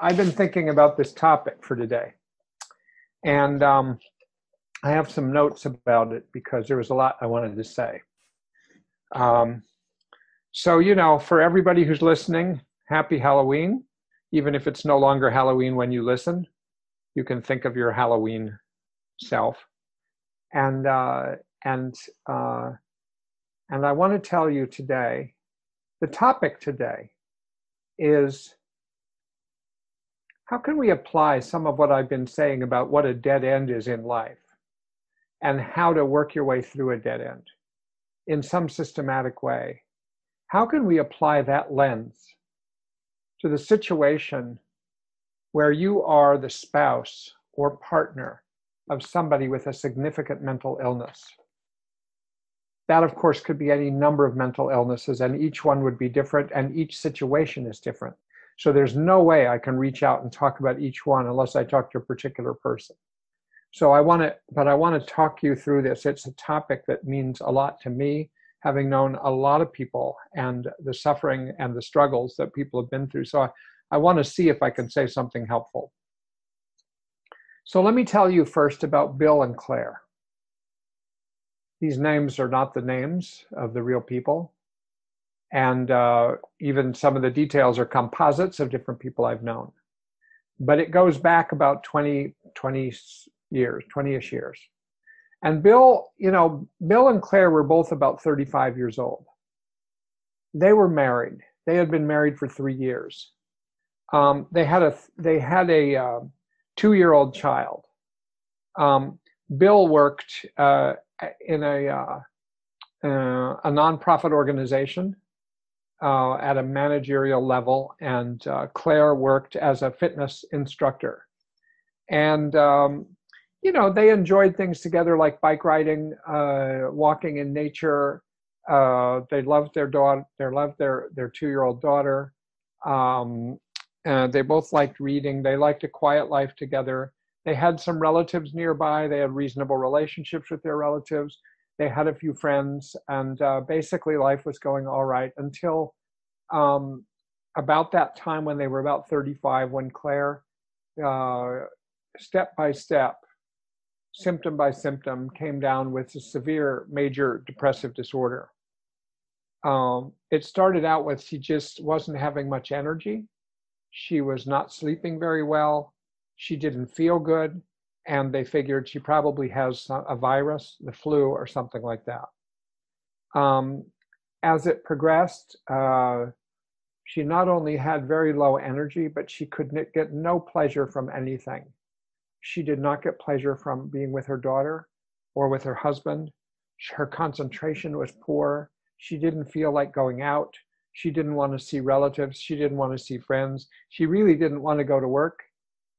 I've been thinking about this topic for today. And um, I have some notes about it because there was a lot I wanted to say. Um, so, you know, for everybody who's listening, happy Halloween. Even if it's no longer Halloween when you listen, you can think of your Halloween self. And, uh, and, uh, and I want to tell you today the topic today is how can we apply some of what I've been saying about what a dead end is in life and how to work your way through a dead end in some systematic way? How can we apply that lens to the situation where you are the spouse or partner of somebody with a significant mental illness? That, of course, could be any number of mental illnesses, and each one would be different, and each situation is different. So there's no way I can reach out and talk about each one unless I talk to a particular person. So I want to, but I want to talk you through this. It's a topic that means a lot to me, having known a lot of people and the suffering and the struggles that people have been through. So I, I want to see if I can say something helpful. So let me tell you first about Bill and Claire. These names are not the names of the real people and uh, even some of the details are composites of different people I've known. But it goes back about 20, 20 years, 20-ish years. And Bill, you know, Bill and Claire were both about 35 years old. They were married. They had been married for three years. Um, they had a they had a uh, two-year-old child. Um, Bill worked uh, in a uh, uh a nonprofit organization uh, at a managerial level, and uh, Claire worked as a fitness instructor. And, um, you know, they enjoyed things together like bike riding, uh, walking in nature. Uh, they loved their daughter, they loved their, their two year old daughter. Um, they both liked reading, they liked a quiet life together. They had some relatives nearby, they had reasonable relationships with their relatives they had a few friends, and uh, basically life was going all right until um, about that time when they were about 35, when Claire, uh, step by step, symptom by symptom, came down with a severe major depressive disorder. Um, it started out with she just wasn't having much energy. She was not sleeping very well. She didn't feel good and they figured she probably has a virus, the flu, or something like that. Um, as it progressed, uh, she not only had very low energy, but she could get no pleasure from anything. She did not get pleasure from being with her daughter or with her husband. Her concentration was poor. She didn't feel like going out. She didn't want to see relatives. She didn't want to see friends. She really didn't want to go to work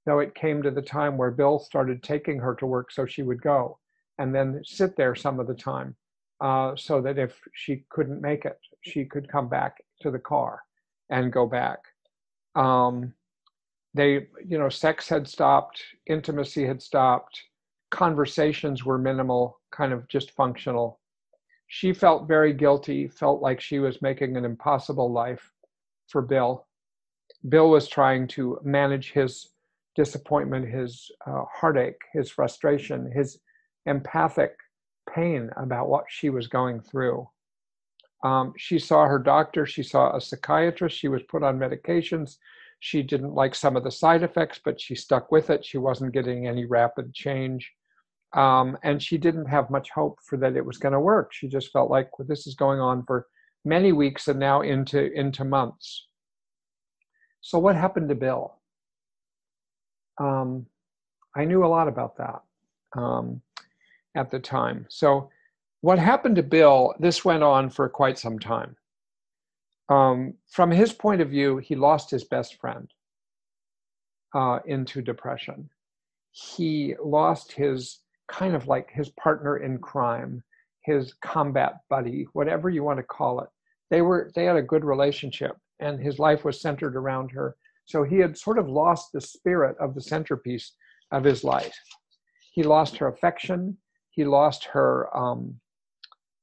though it came to the time where Bill started taking her to work so she would go and then sit there some of the time uh, so that if she couldn't make it, she could come back to the car and go back. Um, they, you know, sex had stopped, intimacy had stopped, conversations were minimal, kind of just functional. She felt very guilty, felt like she was making an impossible life for Bill. Bill was trying to manage his disappointment, his uh, heartache, his frustration, his empathic pain about what she was going through. Um, she saw her doctor, she saw a psychiatrist, she was put on medications. She didn't like some of the side effects, but she stuck with it. She wasn't getting any rapid change. Um, and she didn't have much hope for that it was going to work. She just felt like well, this is going on for many weeks and now into into months. So what happened to Bill? Um, I knew a lot about that um, at the time. So, what happened to Bill, this went on for quite some time. Um, from his point of view, he lost his best friend uh, into depression. He lost his kind of like his partner in crime, his combat buddy, whatever you want to call it. They were they had a good relationship, and his life was centered around her so he had sort of lost the spirit of the centerpiece of his life. He lost her affection. He lost her um,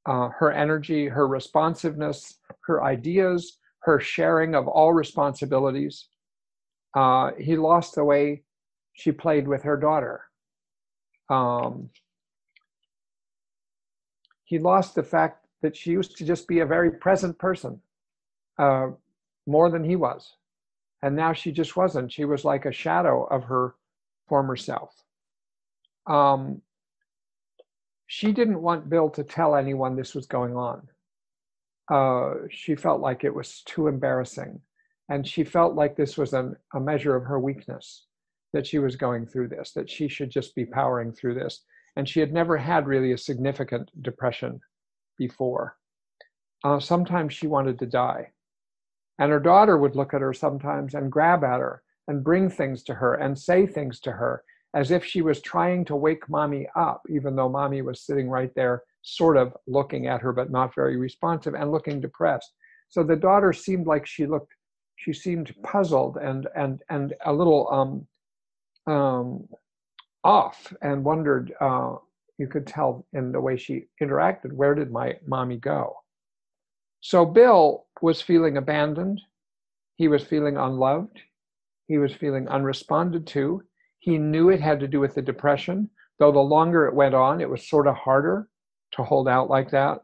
uh, her energy, her responsiveness, her ideas, her sharing of all responsibilities. Uh, he lost the way she played with her daughter. Um, he lost the fact that she used to just be a very present person, uh, more than he was. And now she just wasn't. She was like a shadow of her former self. Um, she didn't want Bill to tell anyone this was going on. Uh, she felt like it was too embarrassing. And she felt like this was an, a measure of her weakness that she was going through this, that she should just be powering through this. And she had never had really a significant depression before. Uh, sometimes she wanted to die. And her daughter would look at her sometimes and grab at her and bring things to her and say things to her as if she was trying to wake mommy up, even though mommy was sitting right there, sort of looking at her, but not very responsive and looking depressed. So the daughter seemed like she looked, she seemed puzzled and and and a little um, um, off, and wondered. Uh, you could tell in the way she interacted, where did my mommy go? So Bill was feeling abandoned. He was feeling unloved. He was feeling unresponded to. He knew it had to do with the depression, though the longer it went on, it was sort of harder to hold out like that.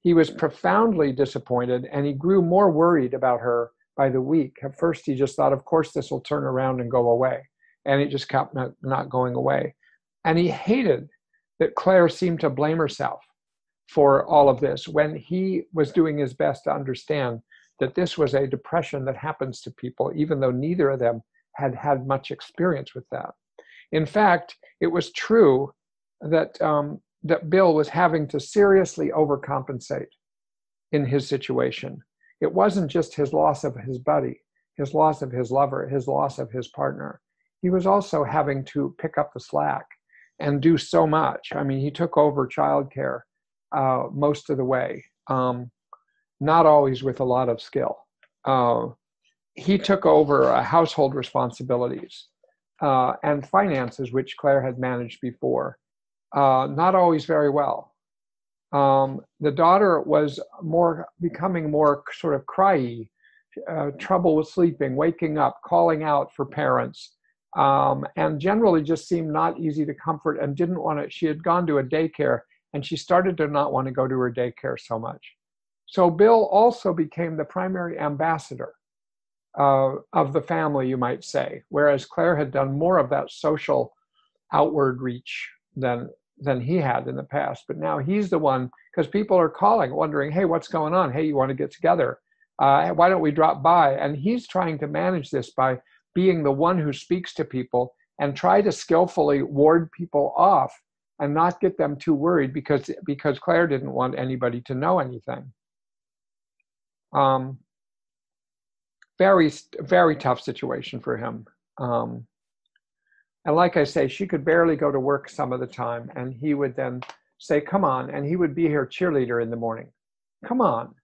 He was profoundly disappointed and he grew more worried about her by the week. At first, he just thought, of course, this will turn around and go away. And it just kept not, going away. And he hated that Claire seemed to blame herself for all of this when he was doing his best to understand that this was a depression that happens to people, even though neither of them had had much experience with that. In fact, it was true that um, that Bill was having to seriously overcompensate in his situation. It wasn't just his loss of his buddy, his loss of his lover, his loss of his partner. He was also having to pick up the slack and do so much. I mean, he took over childcare uh, most of the way, um, not always with a lot of skill. Uh, he took over uh, household responsibilities uh, and finances, which Claire had managed before, uh, not always very well. Um, the daughter was more becoming more sort of cryy, uh, trouble with sleeping, waking up, calling out for parents, um, and generally just seemed not easy to comfort and didn't want to. She had gone to a daycare and she started to not want to go to her daycare so much. So Bill also became the primary ambassador uh, of the family, you might say, whereas Claire had done more of that social outward reach than than he had in the past. But now he's the one because people are calling, wondering, "Hey, what's going on? Hey, you want to get together? Uh, why don't we drop by?" And he's trying to manage this by being the one who speaks to people and try to skillfully ward people off and not get them too worried because because Claire didn't want anybody to know anything. Um, very very tough situation for him. Um, and like i say she could barely go to work some of the time and he would then say come on and he would be her cheerleader in the morning. Come on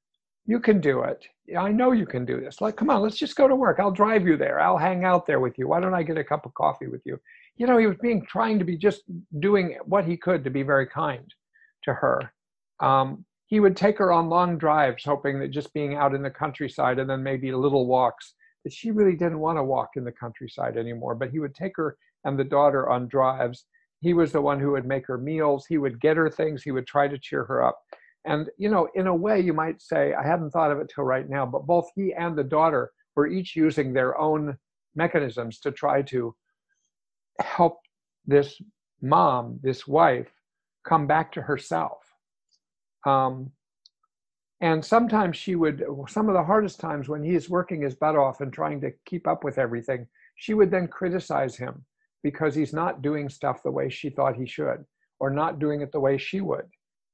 you can do it i know you can do this like come on let's just go to work i'll drive you there i'll hang out there with you why don't i get a cup of coffee with you you know he was being trying to be just doing what he could to be very kind to her um, he would take her on long drives, hoping that just being out in the countryside and then maybe little walks, that she really didn't want to walk in the countryside anymore. But he would take her and the daughter on drives. He was the one who would make her meals. He would get her things. He would try to cheer her up. And, you know, in a way, you might say, I hadn't thought of it till right now, but both he and the daughter were each using their own mechanisms to try to help this mom, this wife, come back to herself um, and sometimes she would, some of the hardest times when he is working his butt off and trying to keep up with everything, she would then criticize him because he's not doing stuff the way she thought he should or not doing it the way she would.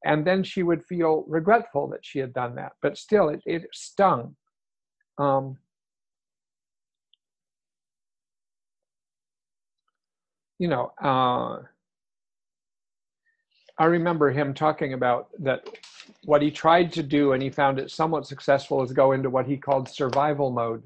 And then she would feel regretful that she had done that. But still, it, it stung. Um, you know, uh, I remember him talking about that what he tried to do and he found it somewhat successful is go into what he called survival mode.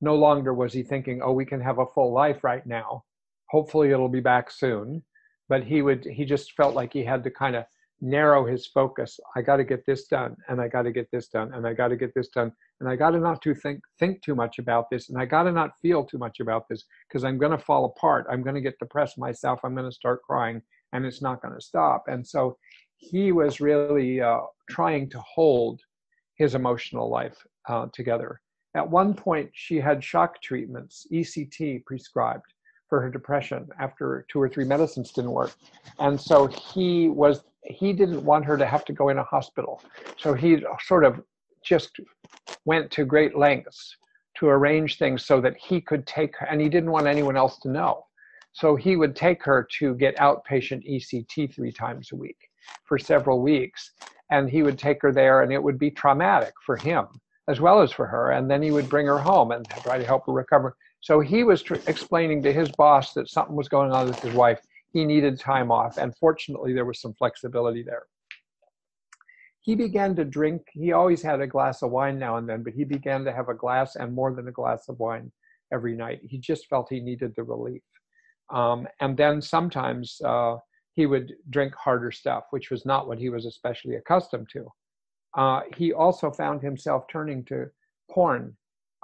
No longer was he thinking, oh, we can have a full life right now. Hopefully it'll be back soon. But he would he just felt like he had to kind of narrow his focus. I got to get this done and I got to get this done and I got to get this done and I got to not to think think too much about this, and I got to not feel too much about this because I'm going to fall apart. I'm going to get depressed myself. I'm going to start crying, and it's not going to stop. And so he was really uh, trying to hold his emotional life uh, together. At one point, she had shock treatments, ECT prescribed for her depression after two or three medicines didn't work. And so he was he didn't want her to have to go in a hospital. So he sort of just went to great lengths to arrange things so that he could take her, and he didn't want anyone else to know. So he would take her to get outpatient ECT three times a week for several weeks. And he would take her there, and it would be traumatic for him as well as for her. And then he would bring her home and try to help her recover. So he was tr- explaining to his boss that something was going on with his wife. He needed time off. And fortunately, there was some flexibility there. He began to drink. He always had a glass of wine now and then, but he began to have a glass and more than a glass of wine every night. He just felt he needed the relief. Um, and then sometimes uh, he would drink harder stuff, which was not what he was especially accustomed to. Uh, he also found himself turning to porn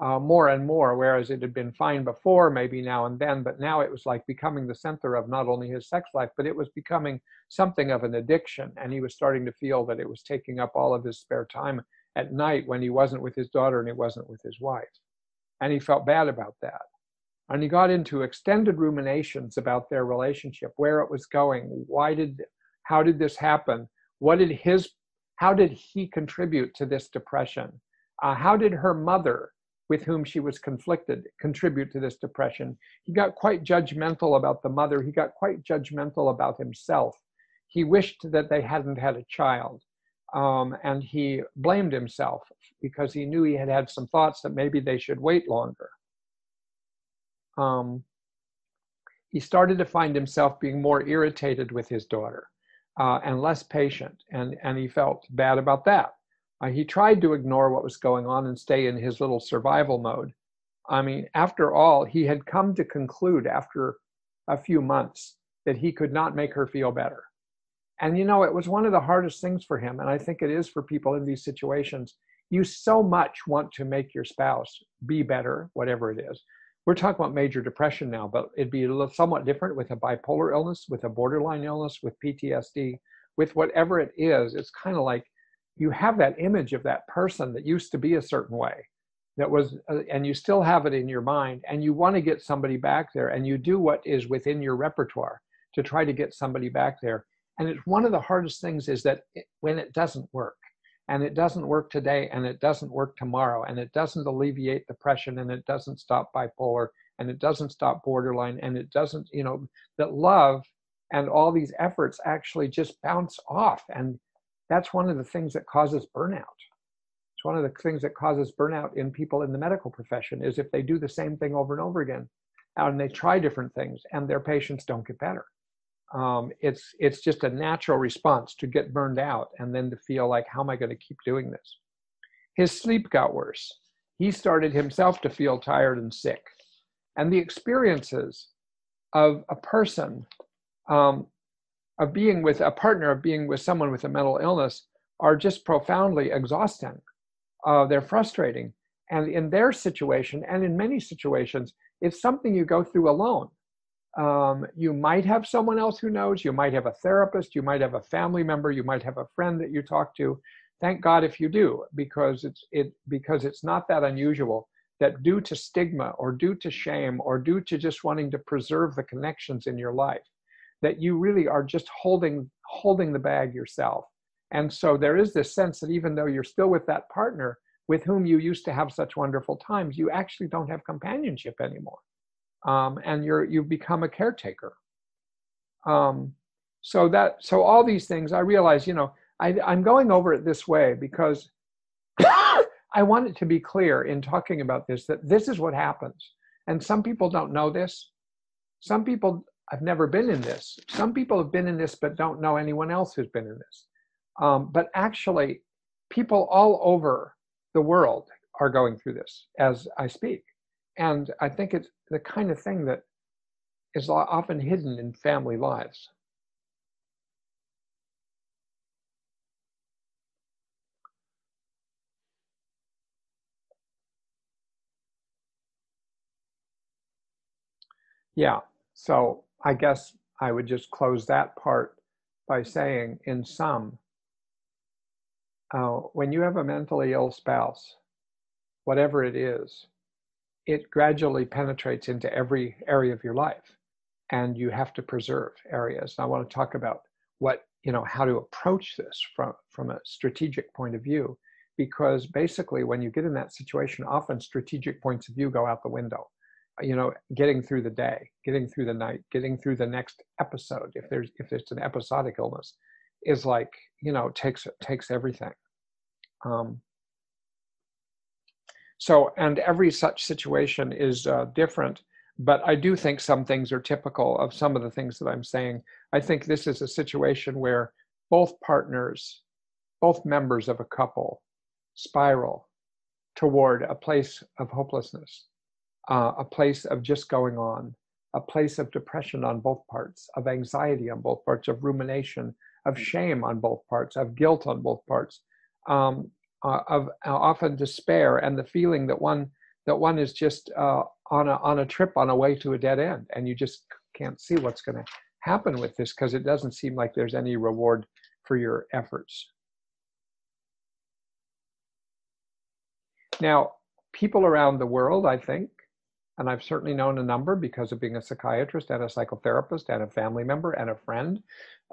uh, more and more, whereas it had been fine before, maybe now and then, but now it was like becoming the center of not only his sex life, but it was becoming something of an addiction. And he was starting to feel that it was taking up all of his spare time at night when he wasn't with his daughter and he wasn't with his wife. And he felt bad about that. And he got into extended ruminations about their relationship, where it was going, why did, how did this happen? What did his, how did he contribute to this depression? Uh, how did her mother with whom she was conflicted contribute to this depression. He got quite judgmental about the mother. He got quite judgmental about himself. He wished that they hadn't had a child. Um, and he blamed himself because he knew he had had some thoughts that maybe they should wait longer. Um, he started to find himself being more irritated with his daughter uh, and less patient, and, and he felt bad about that. Uh, he tried to ignore what was going on and stay in his little survival mode. I mean, after all, he had come to conclude after a few months that he could not make her feel better. And you know, it was one of the hardest things for him, and I think it is for people in these situations. You so much want to make your spouse be better, whatever it is. We're talking about major depression now, but it'd be somewhat different with a bipolar illness, with a borderline illness, with PTSD, with whatever it is. It's kind of like you have that image of that person that used to be a certain way that was uh, and you still have it in your mind and you want to get somebody back there and you do what is within your repertoire to try to get somebody back there. And it's one of the hardest things is that it, when it doesn't work and it doesn't work today and it doesn't work tomorrow and it doesn't alleviate depression and it doesn't stop bipolar and it doesn't stop borderline and it doesn't you know that love and all these efforts actually just bounce off and that's one of the things that causes burnout. It's one of the things that causes burnout in people in the medical profession is if they do the same thing over and over again and they try different things and their patients don't get better. Um, it's it's just a natural response to get burned out and then to feel like how am I going to keep doing this? His sleep got worse. He started himself to feel tired and sick, and the experiences of a person um, of being with a partner, of being with someone with a mental illness, are just profoundly exhausting. Uh, they're frustrating. And in their situation, and in many situations, it's something you go through alone. Um, you might have someone else who knows, you might have a therapist, you might have a family member, you might have a friend that you talk to. Thank God if you do, because it's it because it's not that unusual that due to stigma or due to shame or due to just wanting to preserve the connections in your life, that you really are just holding holding the bag yourself. And so there is this sense that even though you're still with that partner with whom you used to have such wonderful times you actually don't have companionship anymore. Um, and you're you've become a caretaker. Um, so that so all these things i realize you know I, i'm going over it this way because i want it to be clear in talking about this that this is what happens. And some people don't know this. Some people I've never been in this. Some people have been in this, but don't know anyone else who's been in this. Um, but actually, people all over the world are going through this as I speak. And I think it's the kind of thing that is often hidden in family lives. Yeah, so I guess I would just close that part by saying, in sum, uh, when you have a mentally ill spouse, whatever it is, it gradually penetrates into every area of your life and you have to preserve areas. And I want to talk about what, you know, how to approach this from, from a strategic point of view, because basically when you get in that situation, often strategic points of view go out the window. You know, getting through the day, getting through the night, getting through the next episode, if there's if it's an episodic illness, is like, you know, takes takes everything. Um, so, and every such situation is uh, different, but I do think some things are typical of some of the things that I'm saying. I think this is a situation where both partners, both members of a couple, spiral toward a place of hopelessness, uh, a place of just going on, a place of depression on both parts, of anxiety on both parts, of rumination, of shame on both parts, of guilt on both parts. Um, uh, of uh, often despair and the feeling that one that one is just uh, on a on a trip on a way to a dead end, and you just can't see what's going to happen with this because it doesn't seem like there's any reward for your efforts. Now, people around the world, I think, and I've certainly known a number because of being a psychiatrist and a psychotherapist and a family member and a friend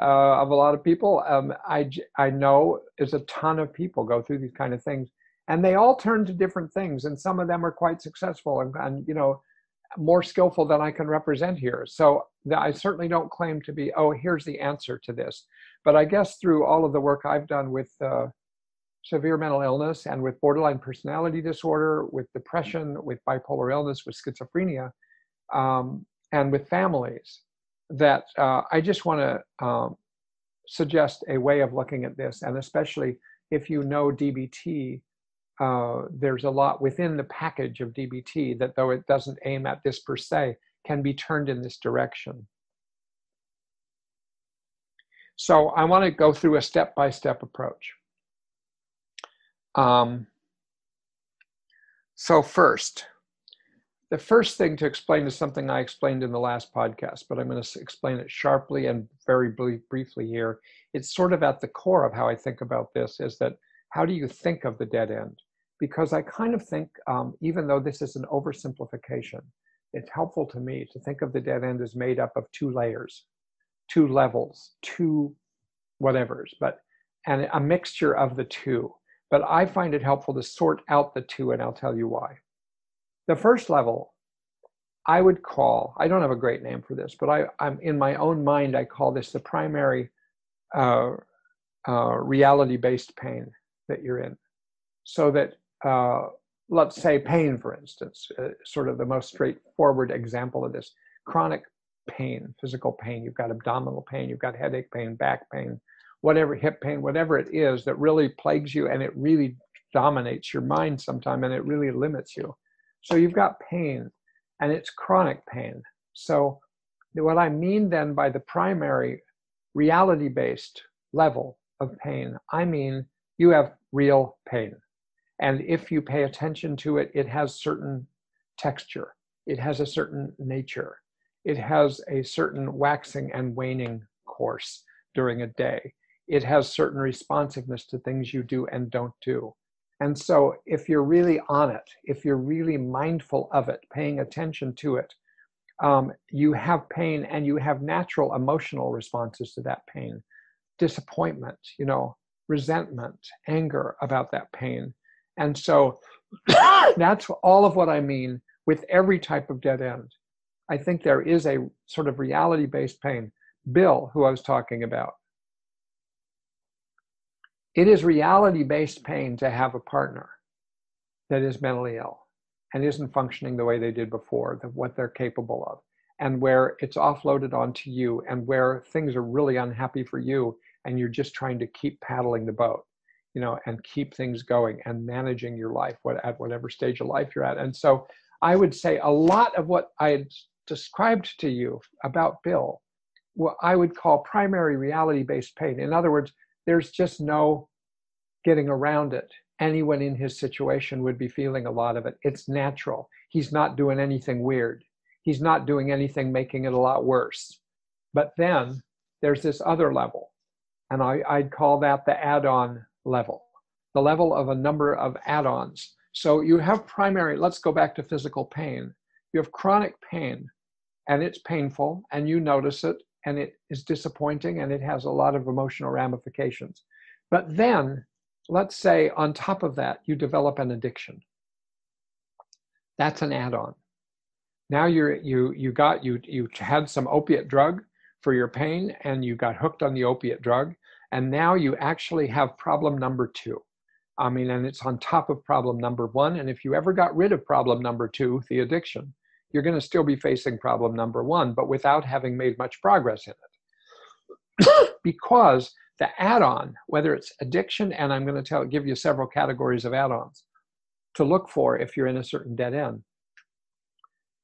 uh, of a lot of people. Um, I, I know is a ton of people go through these kind of things and they all turn to different things and some of them are quite successful and, and you know, more skillful than I can represent here. So I certainly don't claim to be, oh, here's the answer to this. But I guess through all of the work I've done with uh, severe mental illness and with borderline personality disorder, with depression, with bipolar illness, with schizophrenia, um, and with families, that uh, I just want to um, suggest a way of looking at this. And especially if you know DBT, uh, there's a lot within the package of DBT that, though it doesn't aim at this per se, can be turned in this direction. So I want to go through a step by step approach. Um, so, first, the first thing to explain is something I explained in the last podcast, but I'm going to explain it sharply and very briefly here. It's sort of at the core of how I think about this is that how do you think of the dead end? Because I kind of think, um, even though this is an oversimplification, it's helpful to me to think of the dead end as made up of two layers, two levels, two whatevers, but and a mixture of the two. But I find it helpful to sort out the two, and I'll tell you why. The first level, I would call, I don't have a great name for this, but I, I'm in my own mind, I call this the primary uh, uh, reality based pain that you're in. So that, uh, let's say, pain, for instance, uh, sort of the most straightforward example of this chronic pain, physical pain. You've got abdominal pain, you've got headache pain, back pain, whatever hip pain, whatever it is that really plagues you and it really dominates your mind sometime and it really limits you. So you've got pain and it's chronic pain. So what I mean then by the primary reality based level of pain, I mean you have real pain. And if you pay attention to it, it has certain texture, it has a certain nature, it has a certain waxing and waning course during a day it has certain responsiveness to things you do and don't do. And so, if you're really on it, if you're really mindful of it, paying attention to it, um, you have pain and you have natural emotional responses to that pain disappointment, you know, resentment, anger about that pain. And so, that's all of what I mean with every type of dead end. I think there is a sort of reality based pain. Bill, who I was talking about, it is reality based pain to have a partner that is mentally ill and isn't functioning the way they did before, the, what they're capable of, and where it's offloaded onto you, and where things are really unhappy for you, and you're just trying to keep paddling the boat, you know, and keep things going and managing your life what, at whatever stage of life you're at. And so I would say a lot of what I had described to you about Bill, what I would call primary reality based pain. In other words, there's just no getting around it. Anyone in his situation would be feeling a lot of it. It's natural. He's not doing anything weird. he's not doing anything making it a lot worse. But then there's this other level, and I, I'd call that the add on level, the level of a number of add ons. So you have primary, let's go back to physical pain. You have chronic pain, and it's painful, and you notice it, and it is disappointing, and it has a lot of emotional ramifications. But then, let's say on top of that, you develop an addiction. That's an add on. Now you're, you, you got, you, you had some opiate drug for your pain, and you got hooked on the opiate drug, and now you actually have problem number two. I mean, and it's on top of problem number one. And if you ever got rid of problem number two, the addiction, you're going to still be facing problem number one, but without having made much progress in it. because the add on, whether it's addiction, and I'm going to tell, give you several categories of add ons to look for if you're in a certain dead end.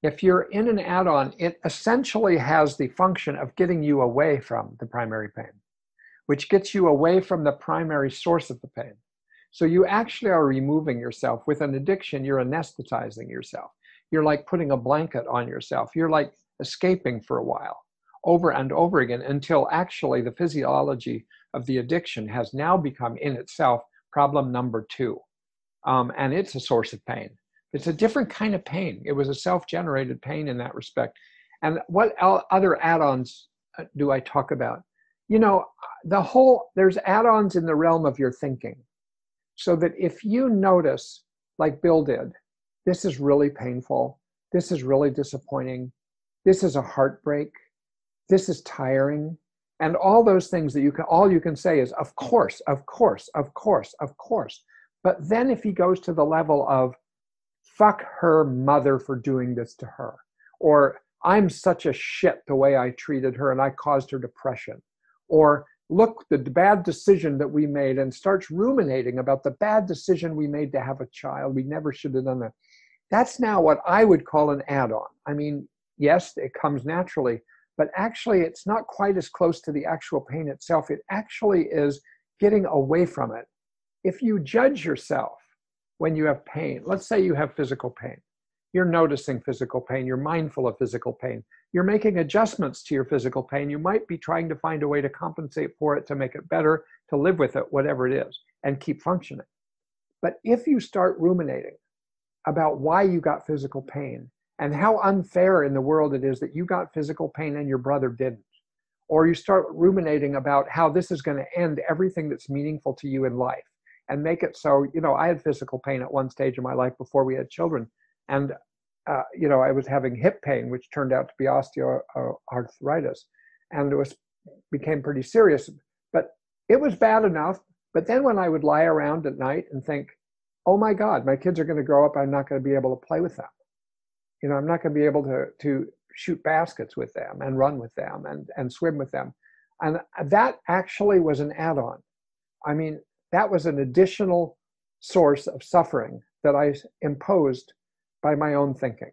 If you're in an add on, it essentially has the function of getting you away from the primary pain, which gets you away from the primary source of the pain. So you actually are removing yourself. With an addiction, you're anesthetizing yourself. You're like putting a blanket on yourself. You're like escaping for a while, over and over again, until actually the physiology of the addiction has now become in itself problem number two. Um, and it's a source of pain. It's a different kind of pain. It was a self generated pain in that respect. And what other add ons uh, do I talk about? You know, the whole, there's add ons in the realm of your thinking so that if you notice, like Bill did, this is really painful, this is really disappointing, this is a heartbreak, this is tiring, and all those things that you can, all you can say is, of course, of course, of course, of course. But then if he goes to the level of, fuck her mother for doing this to her, or I'm such a shit the way I treated her and I caused her depression, or look the bad decision that we made and starts ruminating about the bad decision we made to have a child. We never should have done that that's now what i would call an add-on i mean yes it comes naturally but actually it's not quite as close to the actual pain itself it actually is getting away from it if you judge yourself when you have pain let's say you have physical pain you're noticing physical pain, you're mindful of physical pain, you're making adjustments to your physical pain. You might be trying to find a way to compensate for it, to make it better, to live with it, whatever it is, and keep functioning. But if you start ruminating about why you got physical pain and how unfair in the world it is that you got physical pain and your brother didn't, or you start ruminating about how this is going to end everything that's meaningful to you in life and make it so, you know, I had physical pain at one stage of my life before we had children and uh, you know, I was having hip pain, which turned out to be osteoarthritis, and it was became pretty serious. But it was bad enough. But then when I would lie around at night and think, "Oh my God, my kids are going to grow up. I'm not going to be able to play with them. You know, I'm not going to be able to to shoot baskets with them and run with them and and swim with them." And that actually was an add-on. I mean, that was an additional source of suffering that I imposed by my own thinking.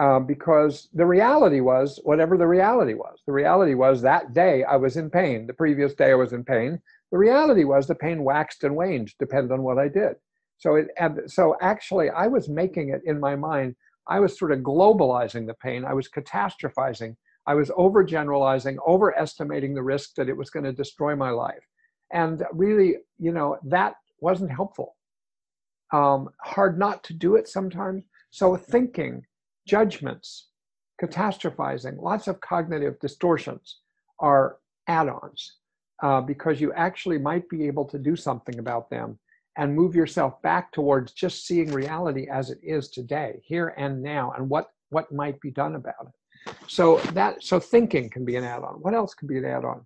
Uh, because the reality was whatever the reality was. The reality was that day I was in pain. The previous day I was in pain. The reality was the pain waxed and waned, depending on what I did. So it, so actually, I was making it in my mind. I was sort of globalizing the pain. I was catastrophizing. I was overgeneralizing, overestimating the risk that it was going to destroy my life. And really, you know, that wasn't helpful. Um, hard not to do it sometimes, so, thinking, judgments, catastrophizing, lots of cognitive distortions are add ons uh, because you actually might be able to do something about them and move yourself back towards just seeing reality as it is today, here and now, and what, what might be done about it. So that so thinking can be an add-on. What else can be an add-on?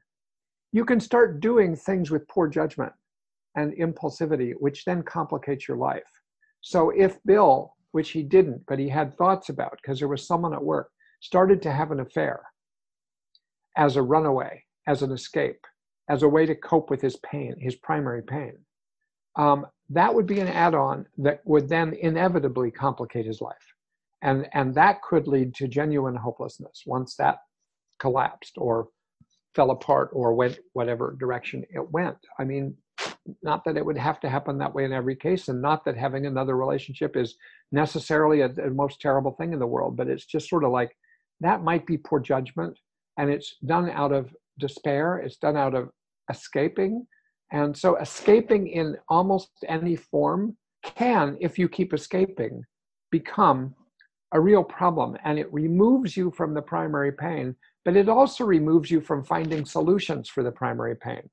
You can start doing things with poor judgment and impulsivity, which then complicates your life. So if Bill which he didn't, but he had thoughts about because there was someone at work, started to have an affair as a runaway, as an escape, as a way to cope with his pain, his primary pain. Um, that would be an add on that would then inevitably complicate his life. And, and that could lead to genuine hopelessness once that collapsed or fell apart or went whatever direction it went. I mean, not that it would have to happen that way in every case, and not that having another relationship is necessarily a, the most terrible thing in the world, but it's just sort of like that might be poor judgment, and it's done out of despair, it's done out of escaping. And so, escaping in almost any form can, if you keep escaping, become a real problem. And it removes you from the primary pain, but it also removes you from finding solutions for the primary pain.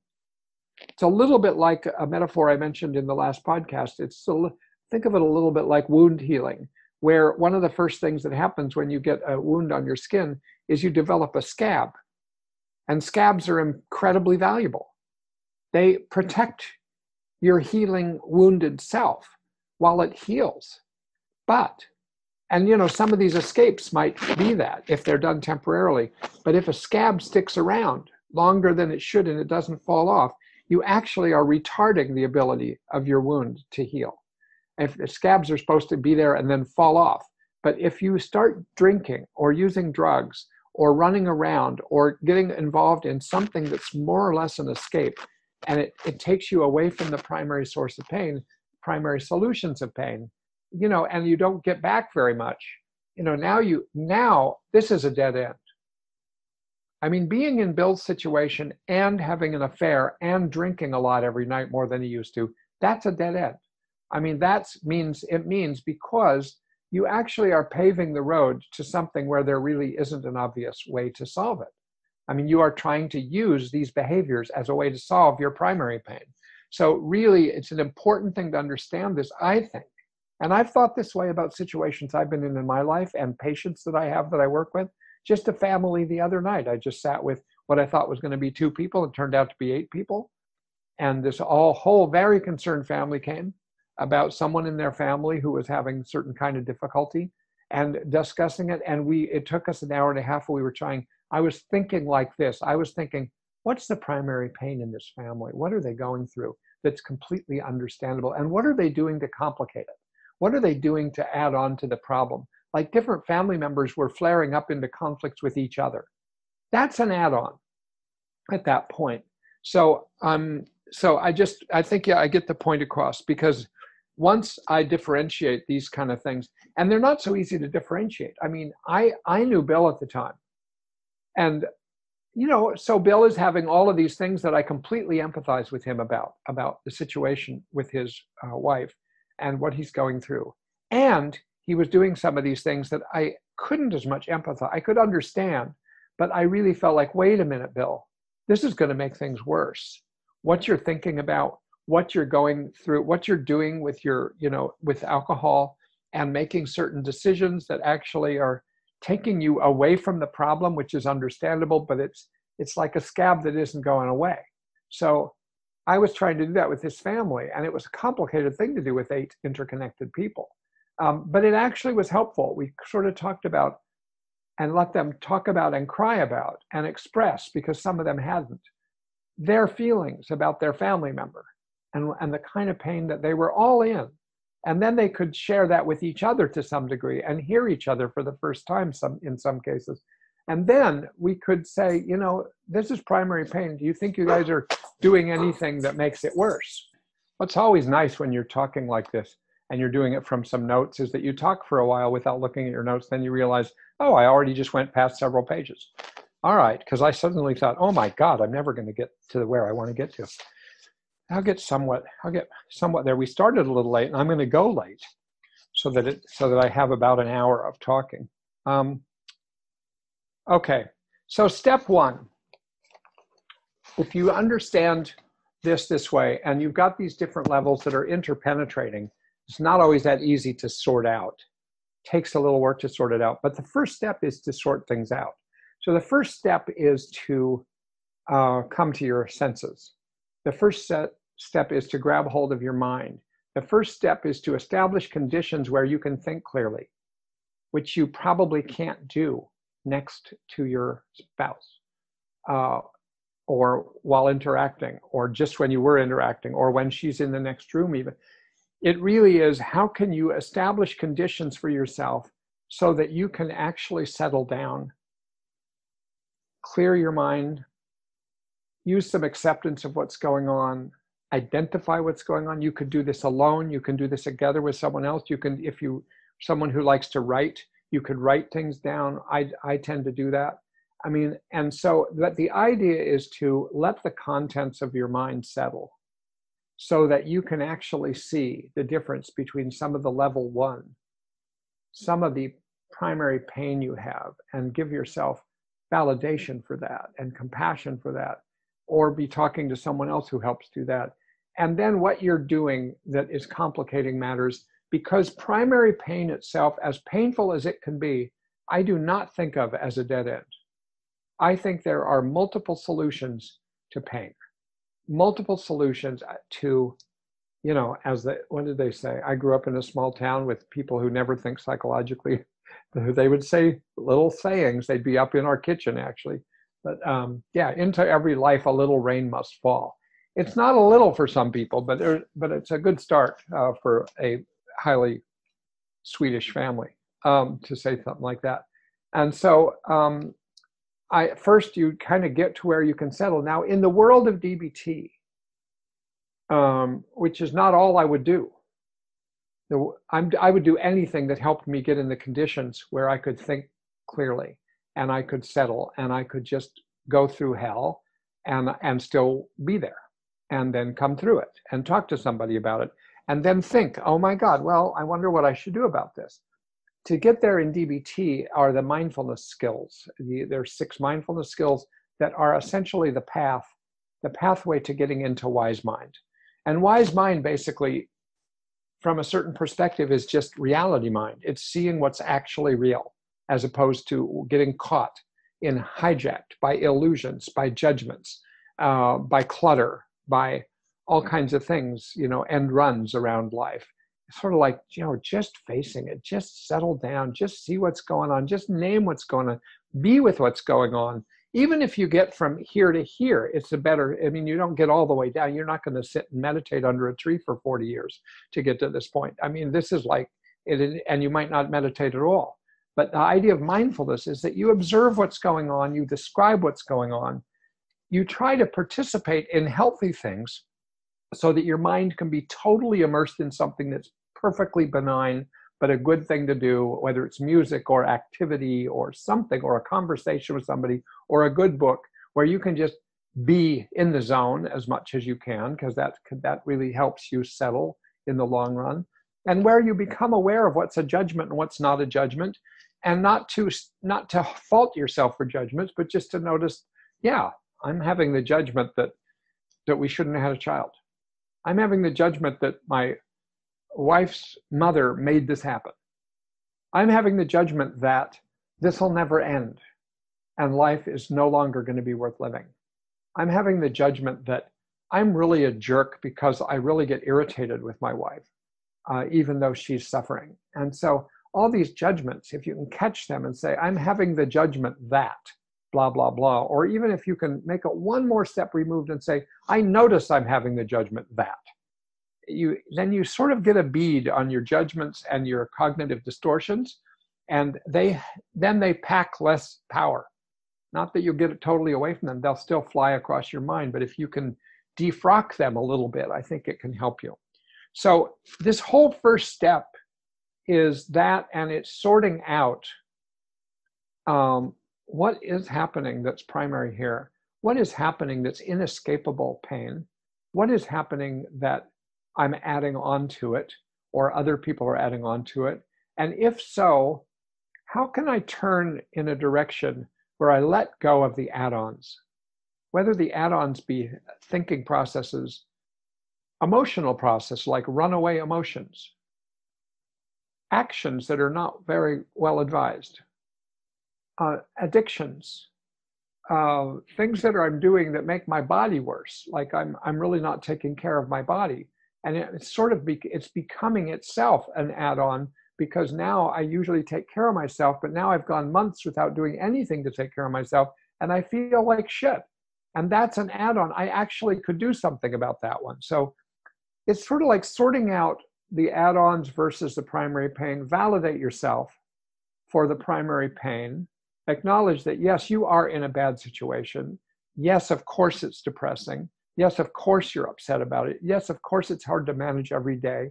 It's a little bit like a metaphor I mentioned in the last podcast. It's a, think of it a little bit like wound healing, where one of the first things that happens when you get a wound on your skin is you develop a scab. And scabs are incredibly valuable. They protect your healing wounded self while it heals. But, and you know, some of these escapes might be that if they're done temporarily. But if a scab sticks around longer than it should and it doesn't fall off, you actually are retarding the ability of your wound to heal. If the scabs are supposed to be there and then fall off. But if you start drinking or using drugs or running around or getting involved in something that's more or less an escape, and it, it takes you away from the primary source of pain, primary solutions of pain, you know, and you don't get back very much, you know, now you, now this is a dead end. I mean, being in Bill's situation and having an affair and drinking a lot every night more than he used to, that's a dead end. I mean, that means it means because you actually are paving the road to something where there really isn't an obvious way to solve it. I mean, you are trying to use these behaviors as a way to solve your primary pain. So, really, it's an important thing to understand this, I think. And I've thought this way about situations I've been in in my life and patients that I have that I work with just a family the other night. I just sat with what I thought was going to be two people. It turned out to be eight people. And this all whole very concerned family came about someone in their family who was having certain kind of difficulty and discussing it. And we it took us an hour and a half. We were trying. I was thinking like this. I was thinking, what's the primary pain in this family? What are they going through that's completely understandable? And what are they doing to complicate it? What are they doing to add on to the problem? like different family members were flaring up into conflicts with each other. That's an add-on at that point. So um, so I just I think yeah I get the point across because once I differentiate these kind of things, and they're not so easy to differentiate. I mean, I I knew Bill at the time, and you know, so Bill is having all of these things that I completely empathize with him about about the situation with his uh, wife and what he's going through, and he was doing some of these things that I couldn't as much empathize. I could understand, but I really felt like, wait a minute, Bill, this is going to make things worse. What you're thinking about, what you're going through, what you're doing with your, you know, with alcohol and making certain decisions that actually are taking you away from the problem, which is understandable, but it's it's like a scab that isn't going away. So I was trying to do that with his family, and it was a complicated thing to do with eight interconnected people. Um, but it actually was helpful. We sort of talked about and let them talk about and cry about and express, because some of them hadn't, their feelings about their family member and, and the kind of pain that they were all in. And then they could share that with each other to some degree and hear each other for the first time some, in some cases. And then we could say, you know, this is primary pain. Do you think you guys are doing anything that makes it worse? What's always nice when you're talking like this and you're doing it from some notes is that you talk for a while without looking at your notes. Then you realize, oh, I already just went past several pages. All right, because I suddenly thought, oh my God, I'm never going to get to where I want to get to. I'll get somewhat, I'll get somewhat there. We started a little late, and I'm going to go late, so that it, so that I have about an hour of talking. Um, okay, so step one. If you understand this this way, and you've got these different levels that are interpenetrating, it's not always that easy to sort out. It takes a little work to sort it out, but the first step is to sort things out. So the first step is to uh, come to your senses. The first set, step is to grab hold of your mind. The first step is to establish conditions where you can think clearly, which you probably can't do next to your spouse uh, or while interacting or just when you were interacting or when she's in the next room even it really is how can you establish conditions for yourself so that you can actually settle down, clear your mind, use some acceptance of what's going on, identify what's going on. You could do this alone. You can do this together with someone else. You can, if you, someone who likes to write, you could write things down. I, I tend to do that. I mean, and so that the idea is to let the contents of your mind settle so that you can actually see the difference between some of the level one, some of the primary pain you have, and give yourself validation for that and compassion for that, or be talking to someone else who helps do that. And then what you're doing that is complicating matters because primary pain itself, as painful as it can be, I do not think of as a dead end. I think there are multiple solutions to pain, multiple solutions to, you know, as the, what did they say? I grew up in a small town with people who never think psychologically. they would say little sayings. They'd be up in our kitchen, actually. But um, yeah, into every life a little rain must fall. It's not a little for some people, but there, but it's a good start uh, for a highly Swedish family um, to say something like that. And so, um, I first you kind of get to where you can settle. Now, in the world of DBT, um, which is not all I would do, the, i would do anything that helped me get in the conditions where I could think clearly and I could settle and I could just go through hell and and still be there and then come through it and talk to somebody about it and then think, oh my God, well, I wonder what I should do about this. To get there in DBT are the mindfulness skills. The, there are six mindfulness skills that are essentially the path, the pathway to getting into wise mind. And wise mind basically, from a certain perspective, is just reality mind. It's seeing what's actually real, as opposed to getting caught in hijacked by illusions, by judgments, uh, by clutter, by all mm-hmm. kinds of things, you know, end runs around life. sort of like, you know, just facing it, just settle down, just see what's going on, just name what's going on, be with what's going on. Even if you get from here to here, it's a better, I mean, you don't get all the way down. You're not going to sit and meditate under a tree for 40 years to get to this point. I mean, this is like, it, and you might not meditate at all. But the idea of mindfulness is that you observe what's going on, you describe what's going on, you try to participate in healthy things so that your mind can be totally immersed in something that's perfectly benign but a good thing to do whether it's music or activity or something or a conversation with somebody or a good book where you can just be in the zone as much as you can because that that really helps you settle in the long run and where you become aware of what's a judgment and what's not a judgment and not to not to fault yourself for judgments but just to notice yeah i'm having the judgment that that we shouldn't have had a child I'm having the judgment that my wife's mother made this happen. I'm having the judgment that this will never end and life is no longer going to be worth living. I'm having the judgment that I'm really a jerk because I really get irritated with my wife, uh, even though she's suffering. And so, all these judgments, if you can catch them and say, I'm having the judgment that, blah, blah, blah. Or even if you can make it one more step removed and say, I notice I'm having the judgment that. You, then you sort of get a bead on your judgments and your cognitive distortions, and they then they pack less power. Not that you get it totally away from them; they'll still fly across your mind. But if you can defrock them a little bit, I think it can help you. So this whole first step is that, and it's sorting out um, what is happening that's primary here? What is happening that's inescapable pain? What is happening that I'm adding on to it or other people are adding on to it? And if so, how can I turn in a direction where I let go of the add ons? Whether the add ons be thinking processes, emotional process like runaway emotions, actions that are not very well advised, uh, addictions, uh, things that I'm doing that make my body worse. Like I'm, I'm really not taking care of my body, and it's sort of be, it's becoming itself an add-on because now I usually take care of myself, but now I've gone months without doing anything to take care of myself, and I feel like shit. And that's an add-on. I actually could do something about that one. So it's sort of like sorting out the add-ons versus the primary pain. Validate yourself for the primary pain acknowledge that yes, you are in a bad situation. Yes, of course it's depressing. Yes, of course you're upset about it. Yes, of course it's hard to manage every day.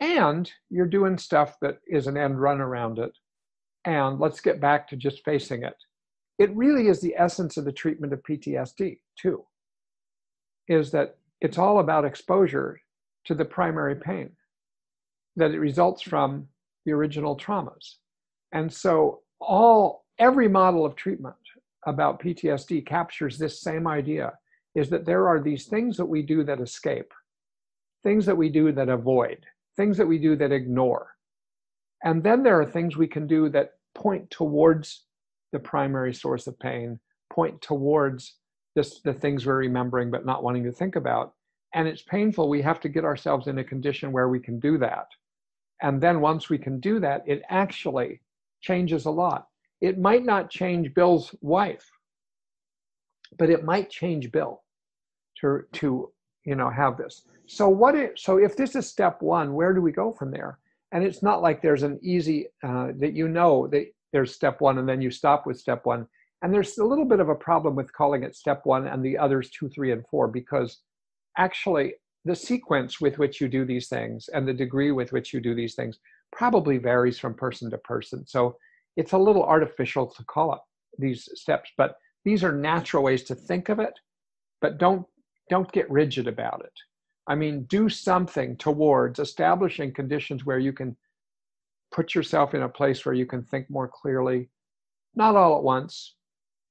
And you're doing stuff that is an end run around it. And let's get back to just facing it. It really is the essence of the treatment of PTSD, too, is that it's all about exposure to the primary pain, that it results from the original traumas. And so all every model of treatment about PTSD captures this same idea is that there are these things that we do that escape, things that we do that avoid, things that we do that ignore. And then there are things we can do that point towards the primary source of pain, point towards this, the things we're remembering but not wanting to think about. And it's painful. We have to get ourselves in a condition where we can do that. And then once we can do that, it actually changes a lot. It might not change Bill's wife, but it might change Bill to to you know have this. So what it, so if this is step one where do we go from there? And it's not like there's an easy uh, that you know that there's step one and then you stop with step one. And there's a little bit of a problem with calling it step one and the others two three and four because actually the sequence with which you do these things and the degree with which you do these things probably varies from person to person. So it's a little artificial to call up these steps but these are natural ways to think of it but don't don't get rigid about it. I mean, do something towards establishing conditions where you can put yourself in a place where you can think more clearly, not all at once.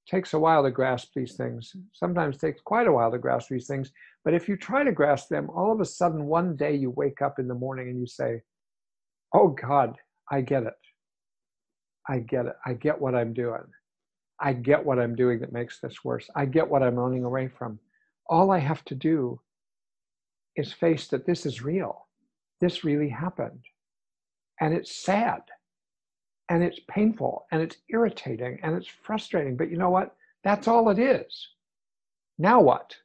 It takes a while to grasp these things. Sometimes takes quite a while to grasp these things. But if you try to grasp them, all of a sudden one day you wake up in the morning and you say, Oh God, I get it. I get it. I get what I'm doing. I get what I'm doing that makes this worse. I get what I'm running away from all I have to do is face that this is real. This really happened. And it's sad. And it's painful. And it's irritating. And it's frustrating. But you know what? That's all it is. Now what?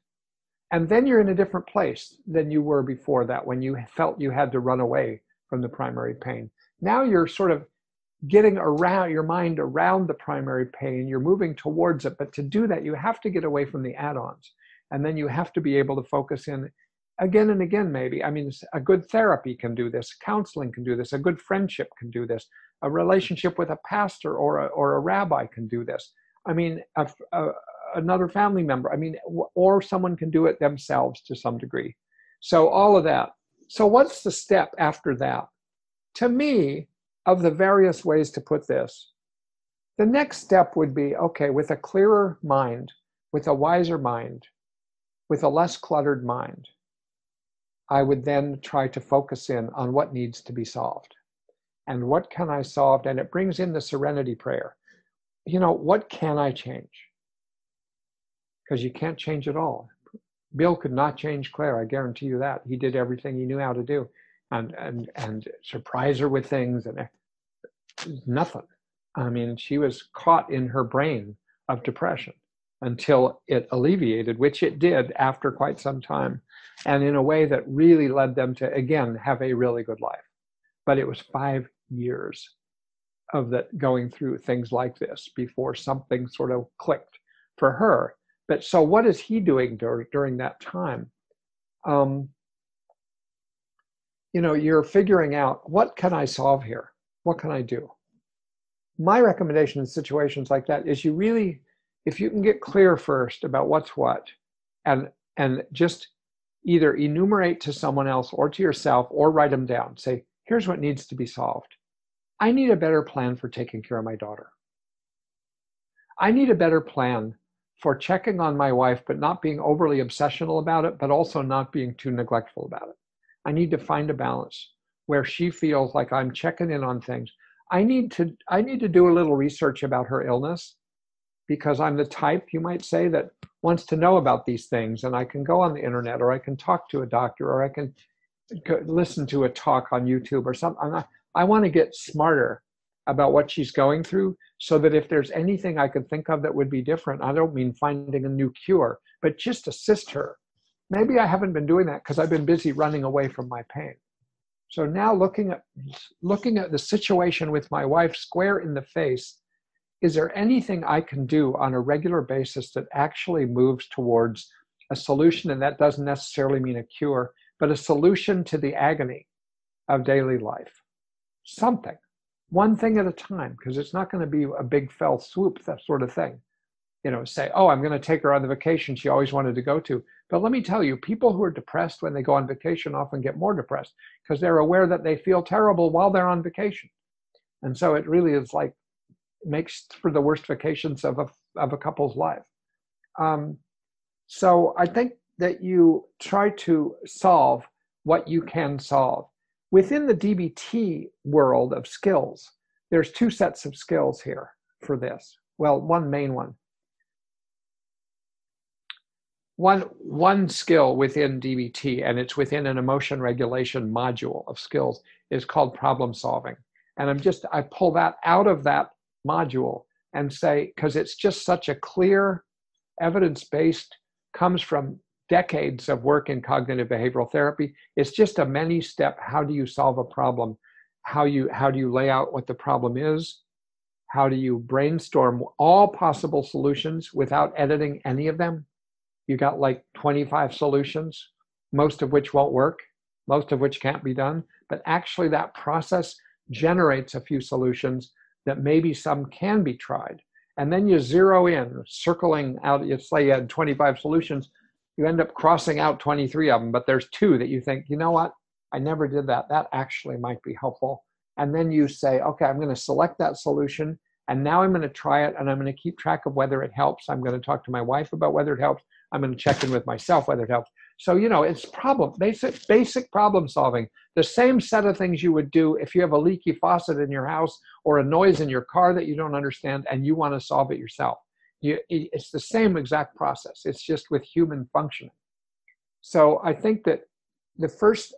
And then you're in a different place than you were before that when you felt you had to run away from the primary pain. Now you're sort of getting around your mind around the primary pain. You're moving towards it. But to do that, you have to get away from the add ons. And then you have to be able to focus in again and again, maybe. I mean, a good therapy can do this, counseling can do this, a good friendship can do this, a relationship with a pastor or a, or a rabbi can do this. I mean, a, a, another family member, I mean, or someone can do it themselves to some degree. So, all of that. So, what's the step after that? To me, of the various ways to put this, the next step would be okay, with a clearer mind, with a wiser mind, with a less cluttered mind, I would then try to focus in on what needs to be solved. And what can I solve? And it brings in the serenity prayer. You know, what can I change? Because you can't change it all. Bill could not change Claire, I guarantee you that. He did everything he knew how to do and and and surprise her with things and nothing. I mean, she was caught in her brain of depression until it alleviated, which it did after quite some time, and in a way that really led them to, again, have a really good life. But it was five years of that going through things like this before something sort of clicked for her. But so, what is he doing dur- during that time? Um, you know, you're figuring out what can I solve here? What can I do? My recommendation in situations like that is you really if you can get clear first about what's what and and just either enumerate to someone else or to yourself or write them down say here's what needs to be solved i need a better plan for taking care of my daughter i need a better plan for checking on my wife but not being overly obsessional about it but also not being too neglectful about it i need to find a balance where she feels like i'm checking in on things i need to i need to do a little research about her illness because I'm the type, you might say, that wants to know about these things. And I can go on the internet or I can talk to a doctor or I can listen to a talk on YouTube or something. Not, I want to get smarter about what she's going through so that if there's anything I could think of that would be different, I don't mean finding a new cure, but just assist her. Maybe I haven't been doing that because I've been busy running away from my pain. So now looking at looking at the situation with my wife square in the face is there anything I can do on a regular basis that actually moves towards a solution, and that doesn't necessarily mean a cure, but a solution to the agony of daily life. Something, one thing at a time, because it's not going to be a big fell swoop, that sort of thing. You know, say, oh, I'm going to take her on the vacation she always wanted to go to. But let me tell you, people who are depressed when they go on vacation often get more depressed because they're aware that they feel terrible while they're on vacation. And so it really is like makes for the worst vacations of a of a couple's life. Um, so I think that you try to solve what you can solve within the DBT world of skills. There's two sets of skills here for this. Well, one main one. One, one skill within DBT, and it's within an emotion regulation module of skills, is called problem solving. And I'm just, I pull that out of that module and say, because it's just such a clear, evidence based, comes from decades of work in cognitive behavioral therapy. It's just a many step how do you solve a problem? How you how do you lay out what the problem is? How do you brainstorm all possible solutions without editing any of them? You got like 25 solutions, most of which won't work, most of which can't be done, but actually that process generates a few solutions that maybe some can be tried. And then you zero in, circling out, you say you had 25 solutions, you end up crossing out 23 of them, but there's two that you think, you know what, I never did that. That actually might be helpful. And then you say, okay, I'm going to select that solution and now I'm going to try it and I'm going to keep track of whether it helps. I'm going to talk to my wife about whether it helps. I'm going to check in with myself whether it helps. So, you know, it's problem, basic, basic problem solving. The same set of things you would do if you have a leaky faucet in your house or a noise in your car that you don't understand and you want to solve it yourself. You, it's the same exact process. It's just with human functioning. So I think that the first,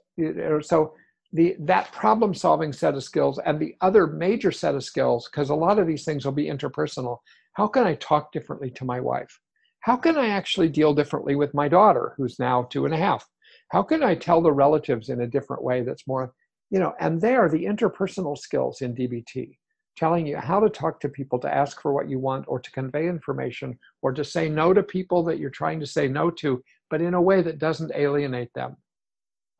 so the that problem solving set of skills and the other major set of skills, because a lot of these things will be interpersonal. How can I talk differently to my wife? How can I actually deal differently with my daughter, who's now two and a half? How can I tell the relatives in a different way that's more, you know, and there, the interpersonal skills in DBT, telling you how to talk to people, to ask for what you want, or to convey information, or to say no to people that you're trying to say no to, but in a way that doesn't alienate them.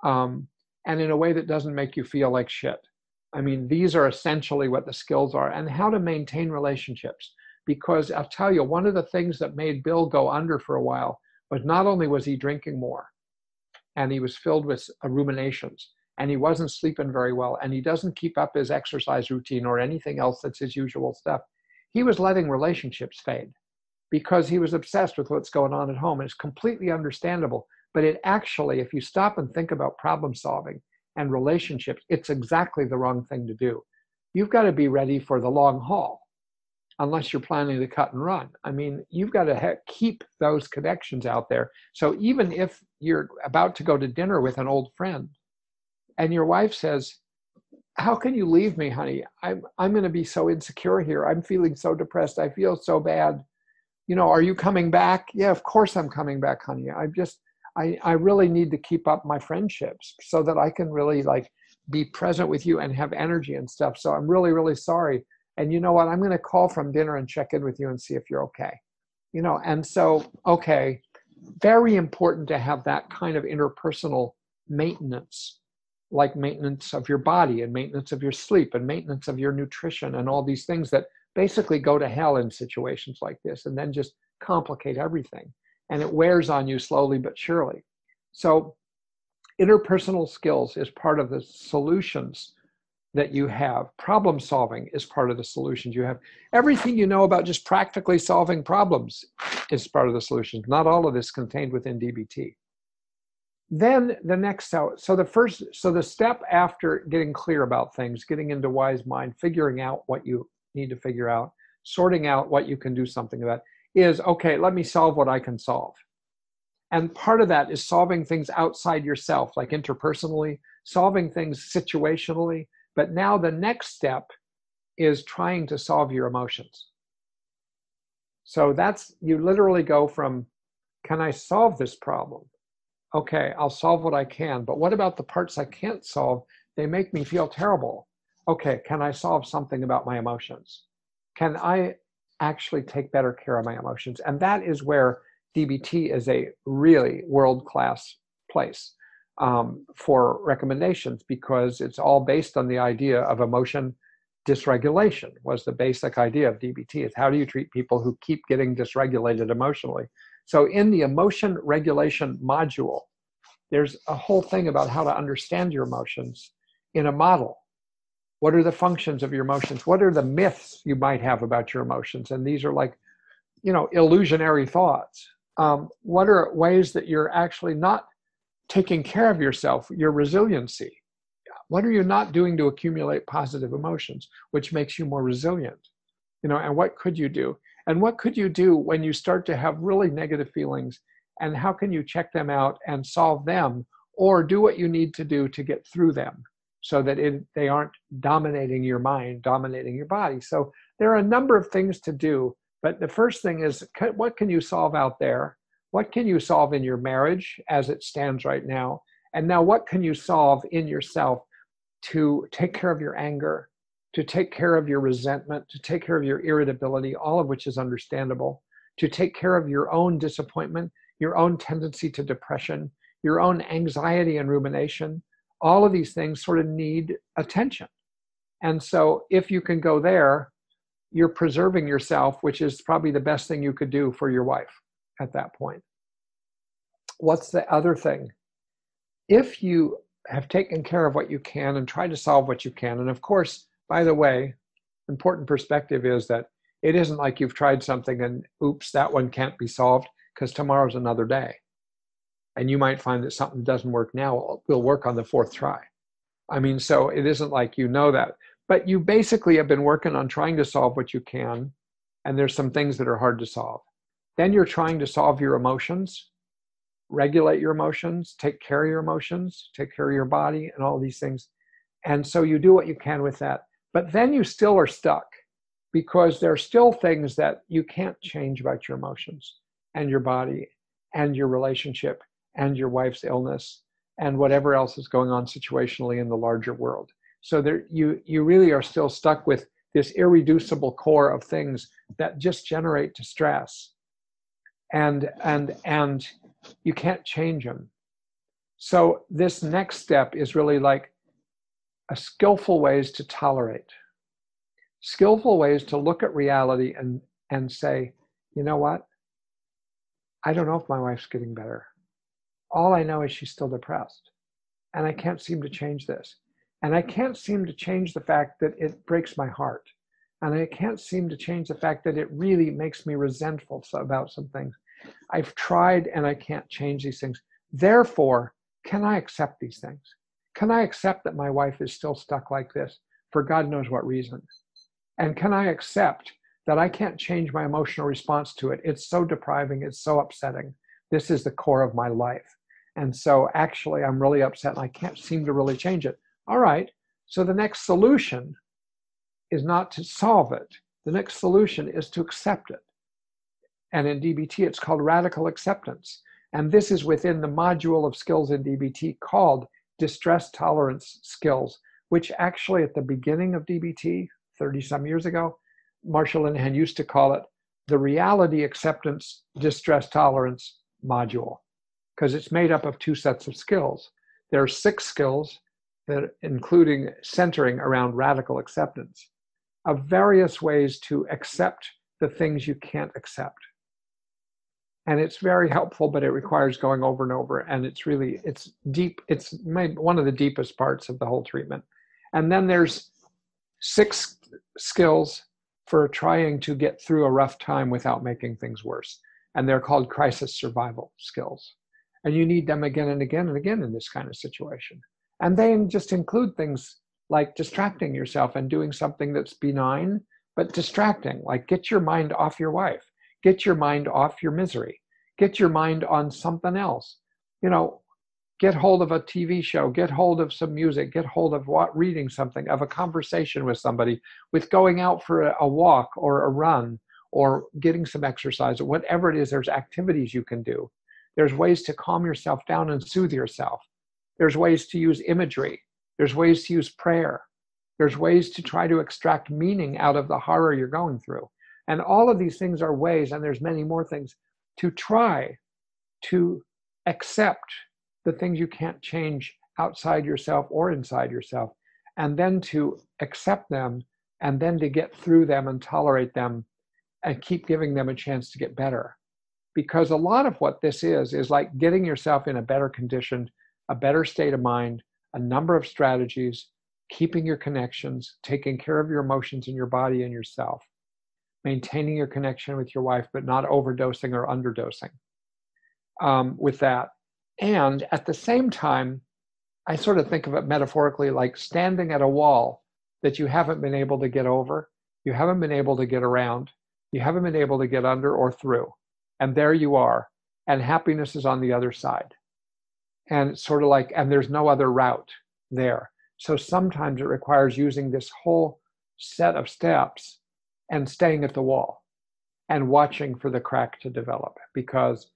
Um, and in a way that doesn't make you feel like shit. I mean, these are essentially what the skills are, and how to maintain relationships because I'll tell you, one of the things that made Bill go under for a while was not only was he drinking more, and he was filled with ruminations, and he wasn't sleeping very well, and he doesn't keep up his exercise routine or anything else that's his usual stuff. He was letting relationships fade because he was obsessed with what's going on at home. And it's completely understandable. But it actually, if you stop and think about problem solving and relationships, it's exactly the wrong thing to do. You've got to be ready for the long haul unless you're planning to cut and run. I mean, you've got to keep those connections out there. So even if you're about to go to dinner with an old friend and your wife says, how can you leave me, honey? I'm I'm going to be so insecure here. I'm feeling so depressed. I feel so bad. You know, are you coming back? Yeah, of course I'm coming back, honey. I'm just I I really need to keep up my friendships so that I can really like be present with you and have energy and stuff. So I'm really really sorry and you know what? I'm going to call from dinner and check in with you and see if you're okay. You know and so okay very important to have that kind of interpersonal maintenance like maintenance of your body and maintenance of your sleep and maintenance of your nutrition and all these things that basically go to hell in situations like this and then just complicate everything. And it wears on you slowly but surely. So interpersonal skills is part of the solutions that you have. Problem solving is part of the solutions you have. Everything you know about just practically solving problems is part of the solutions. Not all of this contained within DBT. Then the next so so the first so the step after getting clear about things, getting into wise mind, figuring out what you need to figure out, sorting out what you can do something about is okay, let me solve what I can solve. And part of that is solving things outside yourself, like interpersonally, solving things situationally, but now the next step is trying to solve your emotions. So that's, you literally go from, can I solve this problem? Okay, I'll solve what I can, but what about the parts I can't solve? They make me feel terrible. Okay, can I solve something about my emotions? Can I actually take better care of my emotions? And that is where DBT is a really world class place um, for recommendations because it's all based on the idea of emotion dysregulation was the basic idea of DBT is how do you treat people who keep getting dysregulated emotionally. So in the emotion regulation module, there's a whole thing about how to understand your emotions in a model. What are the functions of your emotions? What are the myths you might have about your emotions? And these are like, you know, illusionary thoughts. Um, what are ways that you're actually not taking care of yourself, your resiliency? What are you not doing to accumulate positive emotions, which makes you more resilient? You know, and what could you do? And what could you do when you start to have really negative feelings? And how can you check them out and solve them or do what you need to do to get through them so that it, they aren't dominating your mind, dominating your body? So there are a number of things to do. But the first thing is what can you solve out there? What can you solve in your marriage as it stands right now? And now, what can you solve in yourself to take care of your anger, to take care of your resentment, to take care of your irritability, all of which is understandable, to take care of your own disappointment, your own tendency to depression, your own anxiety and rumination. All of these things sort of need attention. And so, if you can go there, you're preserving yourself, which is probably the best thing you could do for your wife at that point. What's the other thing? If you have taken care of what you can and tried to solve what you can, and of course, by the way, important perspective is that it isn't like you've tried something and oops, that one can't be solved because tomorrow's another day. And you might find that something doesn't work now, will work on the fourth try. I mean, so it isn't like you know that. But you basically have been working on trying to solve what you can, and there's some things that are hard to solve. Then you're trying to solve your emotions, regulate your emotions, take care of your emotions, take care of your body, and all these things. And so you do what you can with that. But then you still are stuck because there are still things that you can't change about your emotions and your body and your relationship and your wife's illness and whatever else is going on situationally in the larger world. So there you you really are still stuck with this irreducible core of things that just generate distress and and and you can't change them so this next step is really like a skillful ways to tolerate. Skillful ways to look at reality and and say you know what? I don't know if my wife's getting better. All i know is she's still depressed and i can't seem to change this. And i can't seem to change the fact that it breaks my heart. And i can't seem to change the fact that it really makes me resentful about some things I've tried and I can't change these things. Therefore, can I accept these things? Can I accept that my wife is still stuck like this for God knows what reason? And can I accept that I can't change my emotional response to it? It's so depriving, it's so upsetting. This is the core of my life. And so actually, I'm really upset and I can't seem to really change it. All right, so the next solution is not to solve it, the next solution is to accept it. And in DBT, it's called radical acceptance. And this is within the module of skills in DBT called distress tolerance skills, which actually at the beginning of DBT, 30 some years ago, Marsha Linehan used to call it the reality acceptance distress tolerance module, because it's made up of two sets of skills. There are six skills that including centering around radical acceptance of various ways to accept the things you can't accept and it's very helpful but it requires going over and over and it's really it's deep it's made one of the deepest parts of the whole treatment. And then there's six skills for trying to get through a rough time without making things worse and they're called crisis survival skills. And you need them again and again and again in this kind of situation. And they just include things like distracting yourself and doing something that's benign but distracting like get your mind off your wife Get your mind off your misery. Get your mind on something else. You know, get hold of a TV show, get hold of some music, get hold of what reading something, of a conversation with somebody, with going out for a, walk or a run or getting some exercise or whatever it is, there's activities you can do. There's ways to calm yourself down and soothe yourself. There's ways to use imagery. There's ways to use prayer. There's ways to try to extract meaning out of the horror you're going through. And all of these things are ways, and there's many more things to try to accept the things you can't change outside yourself or inside yourself, and then to accept them and then to get through them and tolerate them and keep giving them a chance to get better. Because a lot of what this is, is like getting yourself in a better condition, a better state of mind, a number of strategies, keeping your connections, taking care of your emotions in your body and yourself, maintaining your connection with your wife, but not overdosing or underdosing um, with that. And at the same time, I sort of think of it metaphorically like standing at a wall that you haven't been able to get over, you haven't been able to get around, you haven't been able to get under or through. And there you are. And happiness is on the other side. And sort of like, and there's no other route there. So sometimes it requires using this whole set of steps and staying at the wall and watching for the crack to develop. Because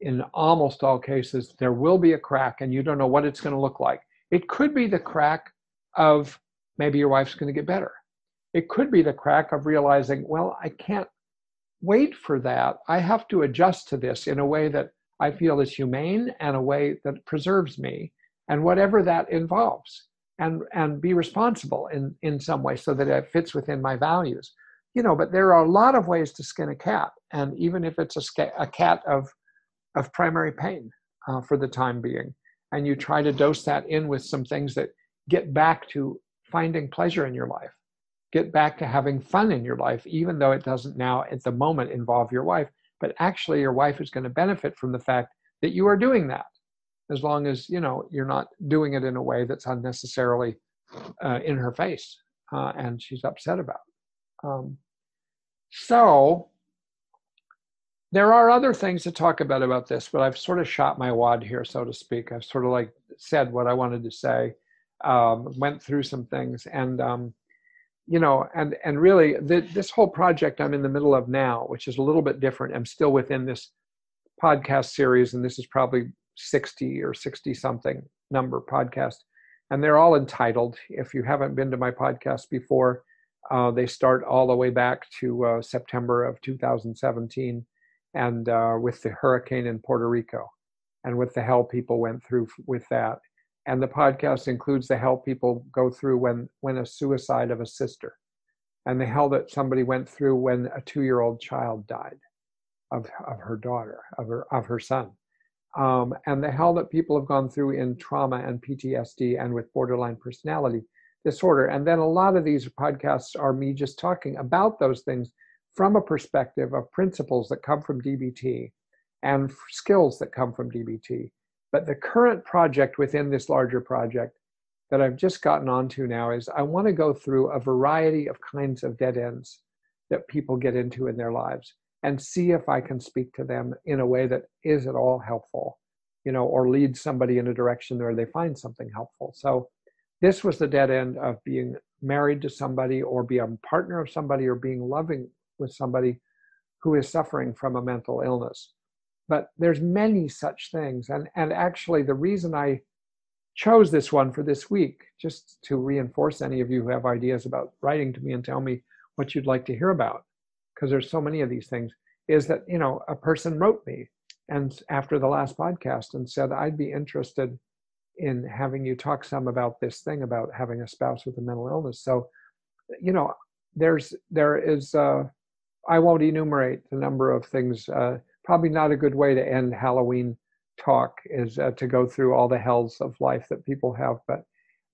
in almost all cases there will be a crack and you don't know what it's going to look like. It could be the crack of maybe your wife's going to get better. It could be the crack of realizing well i can't wait for that. I have to adjust to this in a way that i feel is humane and a way that preserves me and whatever that involves. And and be responsible in in some way so that it fits within my values you know but there are a lot of ways to skin a cat and even if it's a, a cat of of primary pain uh, for the time being and you try to dose that in with some things that get back to finding pleasure in your life get back to having fun in your life even though it doesn't now at the moment involve your wife but actually your wife is going to benefit from the fact that you are doing that as long as you know you're not doing it in a way that's unnecessarily uh, in her face uh, and she's upset about um, so there are other things to talk about about this but i've sort of shot my wad here so to speak. I've sort of like said what i wanted to say um, went through some things and um, you know and and really the, this whole project i'm in the middle of now which is a little bit different i'm still within this podcast series and this is probably 60 or 60 something number podcast and they're all entitled if you haven't been to my podcast before uh, they start all the way back to uh, september of 2017 and uh, with the hurricane in puerto rico. And with the hell people went through with that. And the podcast includes the hell people go through when when a suicide of a sister. And the hell that somebody went through when a two-year-old child died of, of her daughter of her of her son. Um, and the hell that people have gone through in trauma and PTSD and with borderline personality disorder. And then a lot of these podcasts are me just talking about those things from a perspective of principles that come from DBT and skills that come from DBT. But the current project within this larger project that I've just gotten onto now is I want to go through a variety of kinds of dead ends that people get into in their lives and see if I can speak to them in a way that is at all helpful, you know, or lead somebody in a direction where they find something helpful. So this was the dead end of being married to somebody or being a partner of somebody or being loving with somebody who is suffering from a mental illness. But there's many such things. And, and actually the reason I chose this one for this week, just to reinforce any of you who have ideas about writing to me and tell me what you'd like to hear about, because there's so many of these things, is that, you know, a person wrote me and after the last podcast and said, I'd be interested in having you talk some about this thing about having a spouse with a mental illness. So, you know, there's, there is, uh, I won't enumerate the number of things. Uh, probably not a good way to end Halloween talk is uh, to go through all the hells of life that people have. But,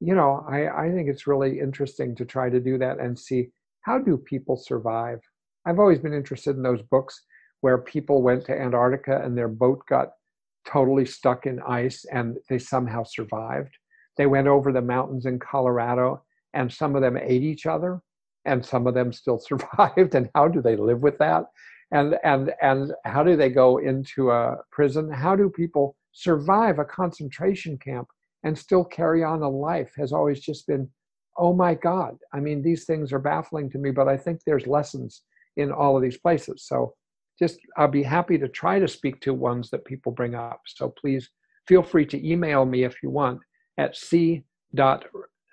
you know, I, I think it's really interesting to try to do that and see how do people survive I've always been interested in those books where people went to Antarctica and their boat got totally stuck in ice and they somehow survived. They went over the mountains in Colorado and some of them ate each other and some of them still survived and how do they live with that? And and and how do they go into a prison? How do people survive a concentration camp and still carry on a life has always just been oh my god. I mean these things are baffling to me but I think there's lessons in all of these places. So just I'll be happy to try to speak to ones that people bring up. So please feel free to email me if you want at c dot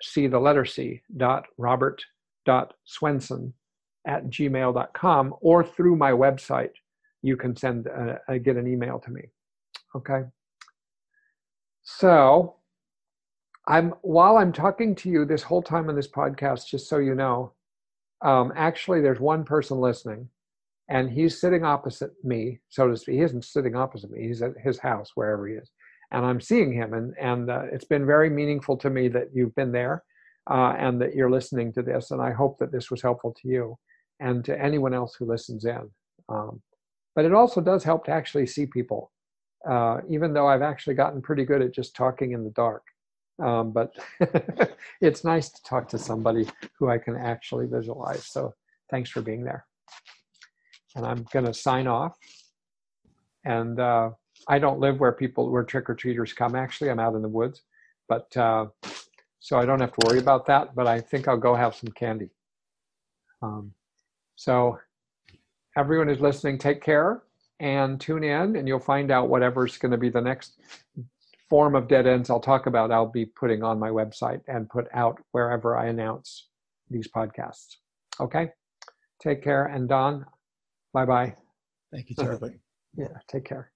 c the letter c dot robert dot swenson at gmail.com or through my website you can send a, a, get an email to me. Okay. So I'm while I'm talking to you this whole time on this podcast, just so you know, um, actually there's one person listening, and he's sitting opposite me, so to speak. He isn't sitting opposite me; he's at his house wherever he is, and I'm seeing him, and and uh, it's been very meaningful to me that you've been there, uh, and that you're listening to this, and I hope that this was helpful to you, and to anyone else who listens in. Um, but it also does help to actually see people, uh, even though I've actually gotten pretty good at just talking in the dark. Um, but it's nice to talk to somebody who I can actually visualize. So thanks for being there. And I'm going to sign off. And uh, I don't live where people, where trick or treaters come. Actually, I'm out in the woods, but uh, so I don't have to worry about that. But I think I'll go have some candy. Um, so everyone who's listening, take care and tune in, and you'll find out whatever's going to be the next form of dead ends I'll talk about, I'll be putting on my website and put out wherever I announce these podcasts. Okay? Take care. And Don, bye bye. Thank you, terribly. yeah, take care.